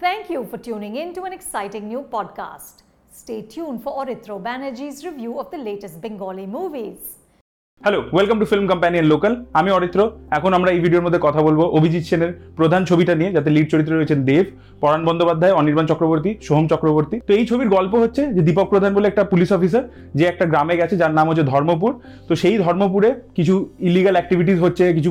Thank you for tuning in to an exciting new podcast. Stay tuned for Orithro Banerjee's review of the latest Bengali movies. Hello welcome to Film Companion Local আমি অরিত্র। এখন আমরা এই ভিডিওর মধ্যে কথা বলব অভিজিৎ সেনের প্রধান ছবিটা নিয়ে, যাতে লিড চরিত্রে রয়েছেন দেব, পরাণ বন্দ্যোপাধ্যায়, অনির্বাণ চক্রবর্তী, সোহম চক্রবর্তী। তো এই ছবির গল্প হচ্ছে যে দীপক প্রধান বলে একটা পুলিশ অফিসার, যে একটা গ্রামে গেছে, যার নাম হচ্ছে ধর্মপুর। তো সেই ধর্মপুরে কিছু ইলিগাল অ্যাক্টিভিটিস হচ্ছে, কিছু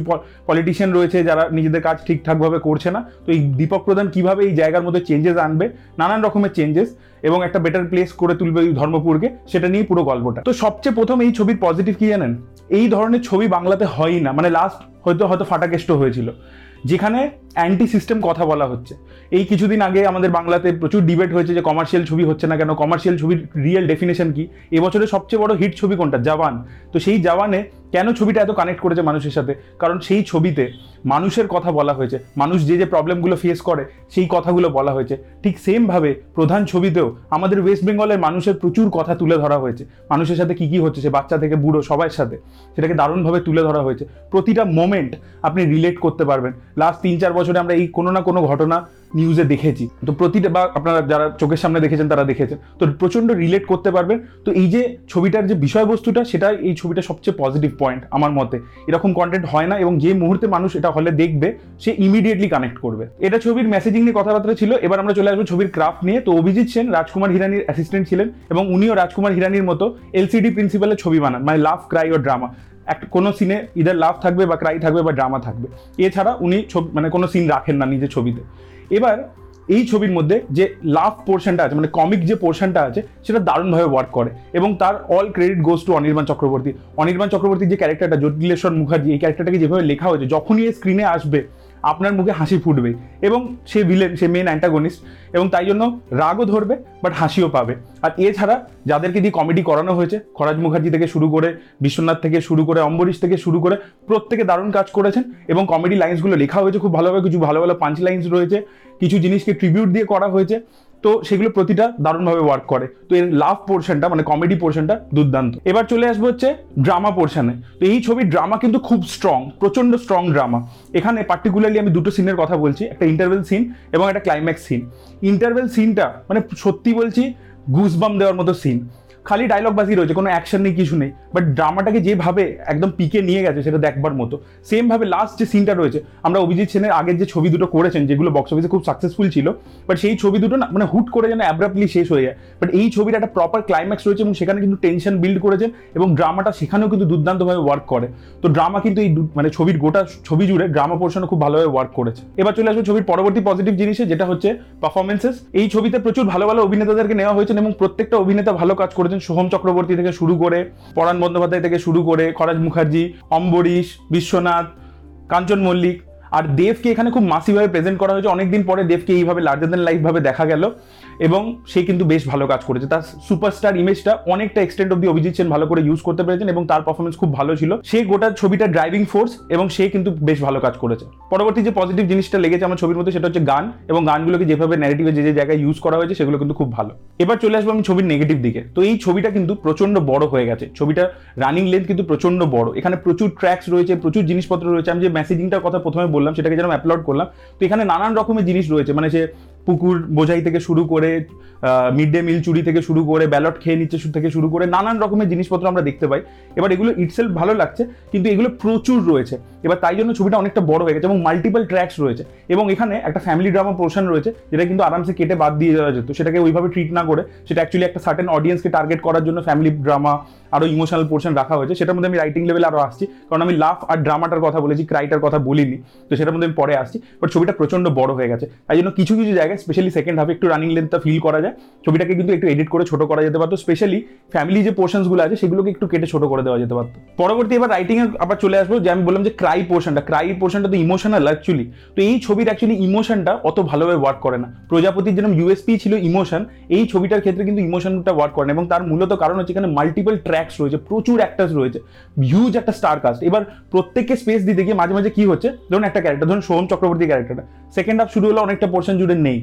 পলিটিশিয়ান রয়েছে, যারা নিজেদের কাজ ঠিকঠাকভাবে করছে না। তো এই দীপক প্রধান কীভাবে এই জায়গার মধ্যে চেঞ্জেস আনবে, নানান রকমের চেঞ্জেস এবং একটা বেটার প্লেস করে তুলবে ওই ধর্মপুরকে, সেটা নিয়ে পুরো গল্পটা। তো সবচেয়ে প্রথম এই ছবির পজিটিভ কি জানেন? এই ধরনের ছবি বাংলাতে হয়ই না। মানে লাস্ট হয়তো হয়তো ফাটাকেষ্ট হয়েছিল। যেখানে অ্যান্টি সিস্টেম কথা বলা হচ্ছে। এই কিছুদিন আগে আমাদের বাংলাতে প্রচুর ডিবেট হয়েছে যে কমার্শিয়াল ছবি হচ্ছে না কেন কমার্শিয়াল ছবির রিয়েল ডেফিনেশন কি? এবছরের সবচেয়ে বড় হিট ছবি কোনটা? জওয়ান। তো সেই জওয়ানে কেন ছবিটা এত কানেক্ট করেছে মানুষের সাথে? কারণ সেই ছবিতে মানুষের কথা বলা হয়েছে। মানুষ যে যে প্রবলেমগুলো ফেস করে, সেই কথাগুলো বলা হয়েছে। ঠিক সেমভাবে প্রধান ছবিতেও আমাদের ওয়েস্ট বেঙ্গলের মানুষের প্রচুর কথা তুলে ধরা হয়েছে। মানুষের সাথে কি কি হচ্ছে? সে বাচ্চা থেকে বুড়ো সবার সাথে সেটাকে দারুণভাবে তুলে ধরা হয়েছে। প্রতিটা মোমেন্ট আপনি রিলেট করতে পারবেন। লাস্ট তিন চার বছরে আমরা এই কোনো না কোনো ঘটনা নিউজে দেখেছি। তো প্রতিটা বা আপনারা যারা চোখের সামনে দেখেছেন তারা দেখেছেন। তো প্রচণ্ড রিলেট করতে পারবেন। তো এই যে ছবিটার যে বিষয়বস্তুটা, সেটা এই ছবিটা সবচেয়ে পজিটিভ পয়েন্ট আমার মতে। এরকম কন্টেন্ট হয় না এবং যে মুহূর্তে মানুষ এটা হলে দেখবে, সে ইমিডিয়েটলি কানেক্ট করবে। এটা ছবির মেসেজিং নিয়ে কথাবার্তা ছিল। এবার আমরা চলে আসব ছবির ক্রাফট নিয়ে। তো অভিজিৎ সেন, রাজকুমার হিরানির অ্যাসিস্ট্যান্ট ছিলেন এবং উনিও রাজকুমার হিরানির মতো এলসিডি প্রিন্সিপালের ছবি বানান। মানে লাভ ক্রাই ও ড্রামা একটা কোনো সিনে ইদার লাভ থাকবে বা ক্রাই থাকবে বা ড্রামা থাকবে। এছাড়া উনি ছবি মানে কোনো সিন রাখেন না নিজের ছবিতে। এবার এই ছবির মধ্যে যে লাভ পোর্শনটা আছে মানে কমিক যে পোর্শনটা আছে, সেটা দারুণভাবে ওয়ার্ক করে। এবং তার all credit goes to Anirban Chakraborty. Anirban চক্রবর্তীর যে ক্যারেক্টারটা জটিলেশ্বর মুখার্জি, এই ক্যারেক্টারটাকে যেভাবে লেখা হয়েছে, যখনই এই স্ক্রিনে আসবে আপনার মুখে হাসি ফুটবে এবং সে ভিলেন সে মেন অ্যান্টাগনিস্ট এবং তাই জন্য রাগও ধরবে বাট হাসিও পাবে। আর এছাড়া যাদেরকে দিয়ে কমেডি করানো হয়েছে, খরাজ মুখার্জি থেকে শুরু করে, বিশ্বনাথ থেকে শুরু করে, অম্বরীশ থেকে শুরু করে, প্রত্যেকে দারুণ কাজ করেছেন, এবং কমেডি লাইন্সগুলো লেখা হয়েছে, খুব ভালোভাবে কিছু ভালো ভালো পাঞ্চ লাইন্স রয়েছে, কিছু জিনিসকে ট্রিবিউট দিয়ে করা হয়েছে। তো সেগুলো প্রতিটা দারুণভাবে ওয়ার্ক করে। তো এর লাভ পোর্শনটা মানে কমেডি পোর্শনটা দুর্দান্ত। এবার চলে আসব হচ্ছে ড্রামা পোর্শনে তো এই ছবির ড্রামা কিন্তু খুব স্ট্রং প্রচণ্ড স্ট্রং ড্রামা এখানে পার্টিকুলারলি আমি দুটো সিনের কথা বলছি, একটা ইন্টারভেল সিন এবং একটা ক্লাইম্যাক্স সিন ইন্টারভেল সিনটা মানে সত্যি বলছি গুসবাম দেওয়ার মতো সিন খালি ডায়লগ বাজি রয়েছে, কোনো অ্যাকশন নেই, কিছু নেই। বাট ড্রামাটাকে যেভাবে একদম পিকে নিয়ে গেছে, সেটা দেখবার মতো। সেমভাবে লাস্ট যে সিনটা রয়েছে, আমরা অভিজিৎ সেনের আগের যে ছবি দুটো করেছেন, যেগুলো বক্স অফিসে খুব সাকসেসফুল ছিল বাট সেই ছবি দুটো না মানে হুট করে যেন অ্যাব্রাপ্টলি শেষ হয়ে যায়। বাট এই ছবির একটা প্রপার ক্লাইম্যাক্স রয়েছে এবং সেখানে কিন্তু টেনশন বিল্ড করেছেন এবং ড্রামাটা সেখানেও কিন্তু দুর্দান্তভাবে ওয়ার্ক করে। তো ড্রামা কিন্তু এই মানে ছবির গোটা ছবি জুড়ে ড্রামা পোর্শনও খুব ভালোভাবে ওয়ার্ক করেছে। এবার চলে আসবে ছবির পরবর্তী পজিটিভ জিনিসে, যেটা হচ্ছে পারফরমেন্সেস এই ছবিতে প্রচুর ভালো ভালো অভিনেতাদেরকে নেওয়া হয়েছে এবং প্রত্যেকটা অভিনেতা ভালো কাজ করেছেন সোহম চক্রবর্তী থেকে শুরু করে পরাণ বন্দ্যোপাধ্যায় থেকে শুরু করে খরাজ মুখার্জি, অম্বরীশ, বিশ্বনাথ, কাঞ্চন মল্লিক আর দেবকে এখানে খুব মাসিভাবে প্রেজেন্ট করা হয়েছে। অনেকদিন পরে দেবকে এইভাবে লার্জার দেন লাইফ ভাবে দেখা গেল। এবং সে কিন্তু বেশ ভালো কাজ করেছে। তার সুপারস্টার ইমেজটা অনেকটা এক্সটেন্ট অব্দি অভিজিৎ সেন ভালো করে ইউজ করতে পেরেছেন এবং তার পারফরমেন্স খুব ভালো ছিল। সে গোটা ছবিটা ড্রাইভিং ফোর্স এবং সে কিন্তু বেশ ভালো কাজ করেছে। পরবর্তী যে পজিটিভ জিনিসটা লেগেছে আমার ছবির মধ্যে, সেটা হচ্ছে গান এবং গানগুলোকে যেভাবে ন্যারেটিভে যে যে জায়গায় ইউজ করা হয়েছে, সেগুলো কিন্তু খুব ভালো। এবার চলে আসব আমি ছবির নেগেটিভ দিকে। তো এই ছবিটা কিন্তু প্রচণ্ড বড় হয়ে গেছে। ছবিটা রানিং লেন্থ কিন্তু প্রচণ্ড বড়। এখানে প্রচুর ট্র্যাক্স রয়েছে, প্রচুর জিনিসপত্র রয়েছে। আমি যে মেসেজিংটার কথা প্রথমে বললাম সেটাকে যেন অ্যাপলোড করলাম তো এখানে নানান রকমের জিনিস রয়েছে। মানে সে পুকুর বোঝাই থেকে শুরু করে মিড ডে মিল চুরি থেকে শুরু করে ব্যালট খেয়ে নিচ্ছে থেকে শুরু করে নানান রকমের জিনিসপত্র আমরা দেখতে পাই। এবার এগুলো ইটসেলফ ভালো লাগছে, কিন্তু এগুলো প্রচুর রয়েছে। এবার তাই জন্য ছবিটা অনেকটা বড় হয়ে গেছে এবং মাল্টিপল ট্র্যাক্স রয়েছে। এবং এখানে একটা ফ্যামিলি ড্রামা পোর্শন রয়েছে, যেটা কিন্তু আরামসে কেটে বাদ দিয়ে দেওয়া যেত। সেটাকে ওইভাবে ট্রিট না করে, সেটা অ্যাকচুয়ালি একটা সার্টেন অডিয়েন্সকে টার্গেট করার জন্য ফ্যামিলি ড্রামা আরও ইমোশনাল পোর্শন রাখা হয়েছে। সেটার মধ্যে আমি রাইটিং লেভেলে আরও আসছি, কারণ আমি লাভ আর ড্রামাটার কথা বলেছি ক্রাইটার কথা বলিনি, তো সেটার মধ্যে আমি পরে আসছি। বাট ছবিটা প্রচণ্ড বড় হয়ে গেছে। তাই জন্য কিছু কিছু জায়গায় স্পেশালি সেকেন্ড হাফে একটু রানিং লেন্থটা ফিল করা যায়। ছবিটাকে কিন্তু একটু এডিট করে ছোট করা যেতে পারতো। স্পেশালি ফ্যামিলি যে পোর্শনসগুলো আছে, সেগুলোকে একটু কেটে ছোট করে দেওয়া যেতে পারতো। পরবর্তী এবার রাইটিং আবার চলে আসব, যে আমি বললাম যে ক্রাই পোর্শনটা ক্রাই পোর্শনটা তো ইমোশনাল অ্যাকচুয়ালি তো এই ছবির অ্যাকচুয়ালি ইমোশনটা অত ভালোভাবে ওয়ার্ক করে না। প্রজাপতির যেরকম ইউএসপি ছিল ইমোশন এই ছবিটার ক্ষেত্রে কিন্তু ইমোশনটা ওয়ার্ক করে না। এবং তার মূলত কারণ হচ্ছে এখানে মাল্টিপল ট্র্যাক্স রয়েছে, প্রচুর অ্যাক্টার্স রয়েছে হিউজ একটা স্টার কাস্ট এবার প্রত্যেককে স্পেস দিতে গিয়ে মাঝে মাঝে কি হচ্ছে? ধরুন একটা ক্যারেক্টার ধরুন সোহম চক্রবর্তী ক্যারেক্টারটা সেকেন্ড হাফ শুরু হলো, অনেকটা পোর্শন জুড়ে নেই।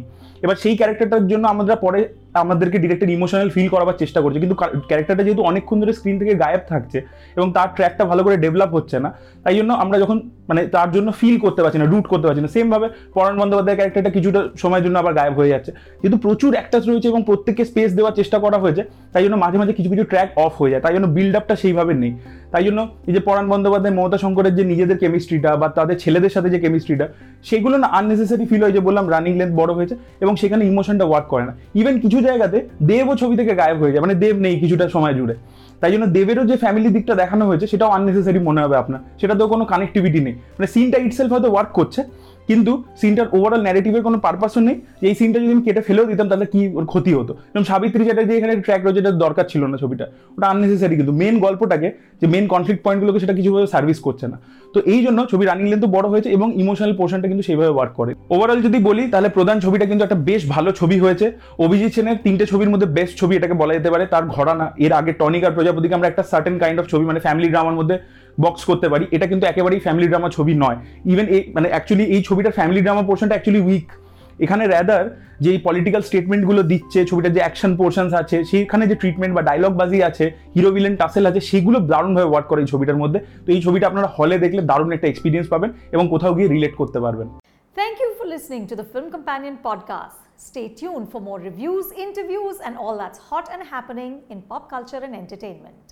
এবার সেই ক্যারেক্টারটার জন্য আমরা পরে আমাদেরকে ডিরেক্টের ইমোশনাল ফিল করাবার চেষ্টা করছে। কিন্তু ক্যারেক্টারটা যেহেতু অনেকক্ষণ ধরে স্ক্রিন থেকে গায়েব থাকছে এবং তার ট্র্যাকটা ভালো করে ডেভেলপ হচ্ছে না, তাই জন্য আমরা যখন মানে তার জন্য ফিল করতে পারছি না রুট করতে পারছি না। সেম ভাবে পরাণ বন্দ্যোপাধ্যায়ের ক্যারেক্টারটা কিছুটা সময়ের জন্য আবার গায়েব হয়ে যাচ্ছে। কিন্তু প্রচুর অ্যাক্টার্স রয়েছে এবং প্রত্যেককে স্পেস দেওয়ার চেষ্টা করা হয়েছে, তাই জন্য মাঝে মাঝে কিছু কিছু ট্র্যাক অফ হয়ে যায়। তাই জন্য বিল্ড আপটা সেইভাবে নেই। তাই জন্য এই যে পরাণ বন্দ্যোপাধ্যায়, মমতা শঙ্করের যে নিজেদের কেমিস্ট্রিটা বা তাদের ছেলেদের সাথে যে কেমিস্ট্রিটা সেগুলো না আননেসেসারি ফিল হয় যে বললাম রানিং লেন্থ বড় হয়েছে এবং সেখানে ইমোশনটা ওয়ার্ক করে না। ইভেন কিছু জায়গাতে দেবও ছবি থেকে গায়েব হয়ে যায়। মানে দেব নেই কিছুটা সময় জুড়ে। তাই জন্য দেবেরও যে ফ্যামিলি দিকটা দেখানো হয়েছে, সেটাও আননেসেসারি মনে হবে আপনার। সেটাতেও কোনো কানেক্টিভিটি নেই। মানে সিনটা ইটসেলফ হয়তো ওয়ার্ক করছে। কিন্তু সিনটার ওভারঅল ন্যারেটিভের কোনো পারপাসও নেই যে এই সিনটা যদি আমি কেটে ফেলেও দিতাম, তাহলে কি ওর ক্ষতি হতো? যেমন সাবিত্রী চ্যাটার্জি এখানে ট্র্যাক রয়েছে যেটা দরকার ছিল না ছবিটা, ওটা আননেসেসারি কিন্তু। মেন গল্পটাকে, যে মেন কনফ্লিক্ট পয়েন্টগুলোকে সেটা কিছুভাবে সার্ভিস করছে না। তো এই জন্য ছবি রানিং লেন্থ বড় হয়েছে এবং ইমোশনাল পোর্শনটা কিন্তু সেইভাবে ওয়ার্ক করে। ওভারঅল যদি বলি, তাহলে প্রধান ছবিটা কিন্তু একটা বেশ ভালো ছবি হয়েছে। অভিজিৎ সেনের তিনটে ছবির মধ্যে বেস্ট ছবি এটাকে বলা যেতে পারে। তার ঘরানা, এর আগে টনিক আর প্রজাপতিকে আমরা একটা সার্টেন কাইন্ড অফ ছবি মানে ফ্যামিলি ড্রামার মধ্যে বক্স করতে পারি। এটা কিন্তু একেবারেই ফ্যামিলি ড্রামা ছবি নয়। ইভেন এই মানে অ্যাকচুয়ালি এই ছবিটার ফ্যামিলি ড্রামা পোর্শনটা অ্যাকচুয়ালি উইক এখানে র্যাদার যে এই পলিটিক্যাল স্টেটমেন্টগুলো দিচ্ছে ছবিটার যে অ্যাকশন পোর্শনস আছে সেইখানে যে ট্রিটমেন্ট বা ডায়লগ বাজি আছে হিরো ভিলেন টাসেল আছে সেগুলো দারুণভাবে ওয়ার্ক করে এই ছবিটার মধ্যে। তো এই ছবিটা আপনারা হলে দেখলে দারুণ একটা এক্সপিরিয়েন্স পাবেন এবং কোথাও গিয়ে রিলেট করতে পারবেন। Thank you for listening to the Film Companion podcast. Stay tuned for more reviews, interviews, and all that's hot and happening in pop culture and entertainment.